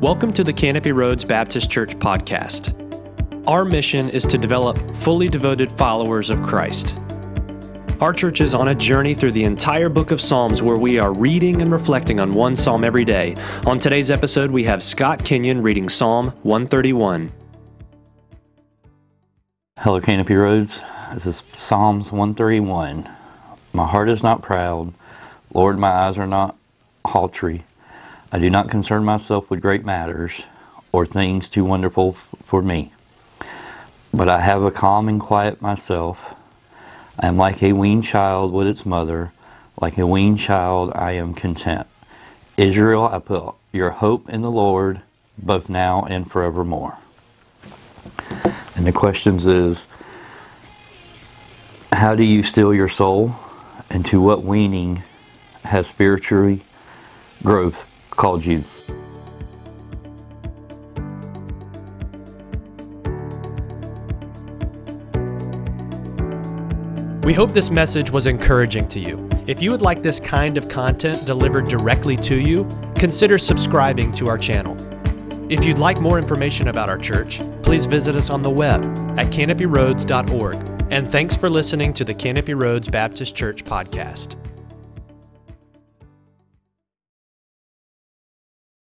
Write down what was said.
Welcome to the Canopy Roads Baptist Church podcast. Our mission is to develop fully devoted followers of Christ. Our church is on a journey through the entire book of Psalms where we are reading and reflecting on one psalm every day. On today's episode, we have Scott Kenyon reading Psalm 131. Hello, Canopy Roads. This is Psalms 131. My heart is not proud. Lord, my eyes are not haughty. I do not concern myself with great matters or things too wonderful for me. But I have a calm and quiet myself. I am like a weaned child with its mother. Like a weaned child, I am content. Israel, I put your hope in the Lord, both now and forevermore. And the questions is, how do you still your soul? And to what weaning has spiritually growth called you? We hope this message was encouraging to you. If you would like this kind of content delivered directly to you, consider subscribing to our channel. If you'd like more information about our church, please visit us on the web at canopyroads.org. And thanks for listening to the Canopy Roads Baptist Church podcast.